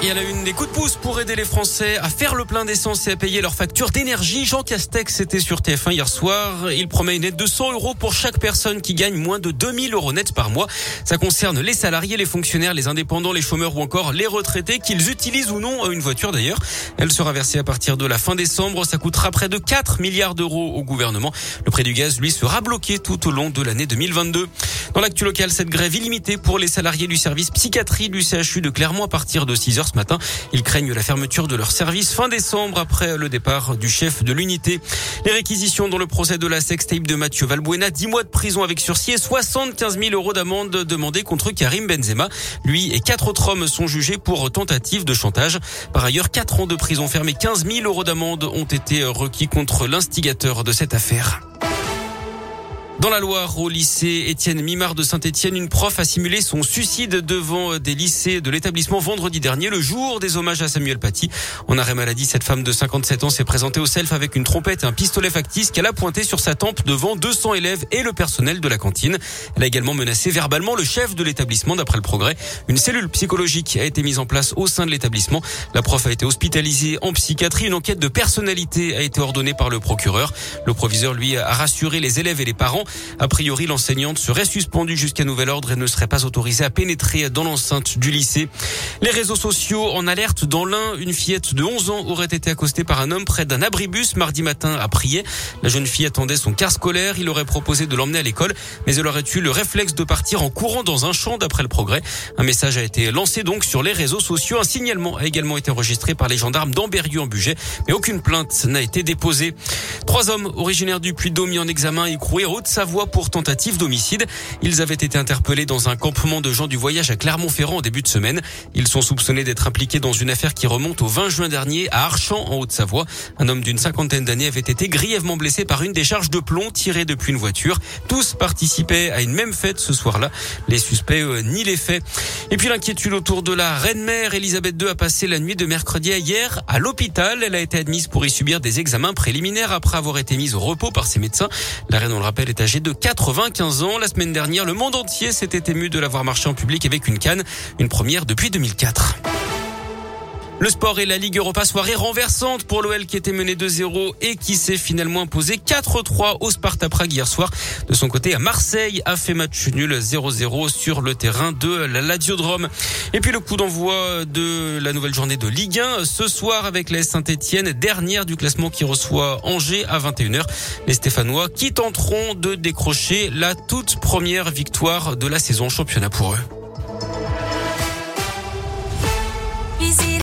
Et à la une, des coups de pouce pour aider les Français à faire le plein d'essence et à payer leurs factures d'énergie. Jean Castex était sur TF1 hier soir. Il promet une aide de 100 euros pour chaque personne qui gagne moins de 2000 euros net par mois. Ça concerne les salariés, les fonctionnaires, les indépendants, les chômeurs ou encore les retraités, qu'ils utilisent ou non une voiture d'ailleurs. Elle sera versée à partir de la fin décembre. Ça coûtera près de 4 milliards d'euros au gouvernement. Le prix du gaz, lui, sera bloqué tout au long de l'année 2022. Dans l'actu local, cette grève illimitée pour les salariés du service psychiatrie du CHU de Clermont à partir de 6 heures ce matin. Ils craignent la fermeture de leur service fin décembre après le départ du chef de l'unité. Les réquisitions dans le procès de la sextape de Mathieu Valbuena, 10 mois de prison avec sursis et 75 000 euros d'amende demandés contre Karim Benzema. Lui et quatre autres hommes sont jugés pour tentative de chantage. Par ailleurs, 4 ans de prison ferme et 15 000 euros d'amende ont été requis contre l'instigateur de cette affaire. Dans la Loire, au lycée Étienne Mimard de Saint-Étienne, une prof a simulé son suicide devant des lycées de l'établissement vendredi dernier, le jour des hommages à Samuel Paty. En arrêt maladie, cette femme de 57 ans s'est présentée au self avec une trompette et un pistolet factice qu'elle a pointé sur sa tempe devant 200 élèves et le personnel de la cantine. Elle a également menacé verbalement le chef de l'établissement d'après le progrès. Une cellule psychologique a été mise en place au sein de l'établissement. La prof a été hospitalisée en psychiatrie. Une enquête de personnalité a été ordonnée par le procureur. Le proviseur, lui, a rassuré les élèves et les parents. A priori, l'enseignante serait suspendue jusqu'à nouvel ordre et ne serait pas autorisée à pénétrer dans l'enceinte du lycée. Les réseaux sociaux en alerte dans l'un, une fillette de 11 ans aurait été accostée par un homme près d'un abribus mardi matin à Prier. La jeune fille attendait son car scolaire. Il aurait proposé de l'emmener à l'école, mais elle aurait eu le réflexe de partir en courant dans un champ d'après le progrès. Un message a été lancé donc sur les réseaux sociaux. Un signalement a également été enregistré par les gendarmes d'Amberieu en Bugey, mais aucune plainte n'a été déposée. Trois hommes originaires du Puy-de-Dôme mis en examen écroués Haute-Savoie pour tentative d'homicide. Ils avaient été interpellés dans un campement de gens du voyage à Clermont-Ferrand en début de semaine. Ils sont soupçonnés d'être impliqués dans une affaire qui remonte au 20 juin dernier à Archamps en Haute-Savoie. Un homme d'une cinquantaine d'années avait été grièvement blessé par une décharge de plomb tirée depuis une voiture. Tous participaient à une même fête ce soir-là. Les suspects euh, ni les faits. Et puis l'inquiétude autour de la reine-mère Elisabeth II a passé la nuit de mercredi à hier à l'hôpital. Elle a été admise pour y subir des examens préliminaires après avoir été mise au repos par ses médecins. La reine, on le rappelle, est âgée de 95 ans. La semaine dernière, le monde entier s'était ému de l'avoir marché en public avec une canne, une première depuis 2004. Le sport et la Ligue Europa, soirée renversante pour l'OL qui était mené 2-0 et qui s'est finalement imposé 4-3 au Sparta Prague hier soir. De son côté, à Marseille a fait match nul 0-0 sur le terrain de la Ladiodrome. Et puis le coup d'envoi de la nouvelle journée de Ligue 1 ce soir avec la Saint-Etienne, dernière du classement qui reçoit Angers à 21h. Les Stéphanois qui tenteront de décrocher la toute première victoire de la saison championnat pour eux.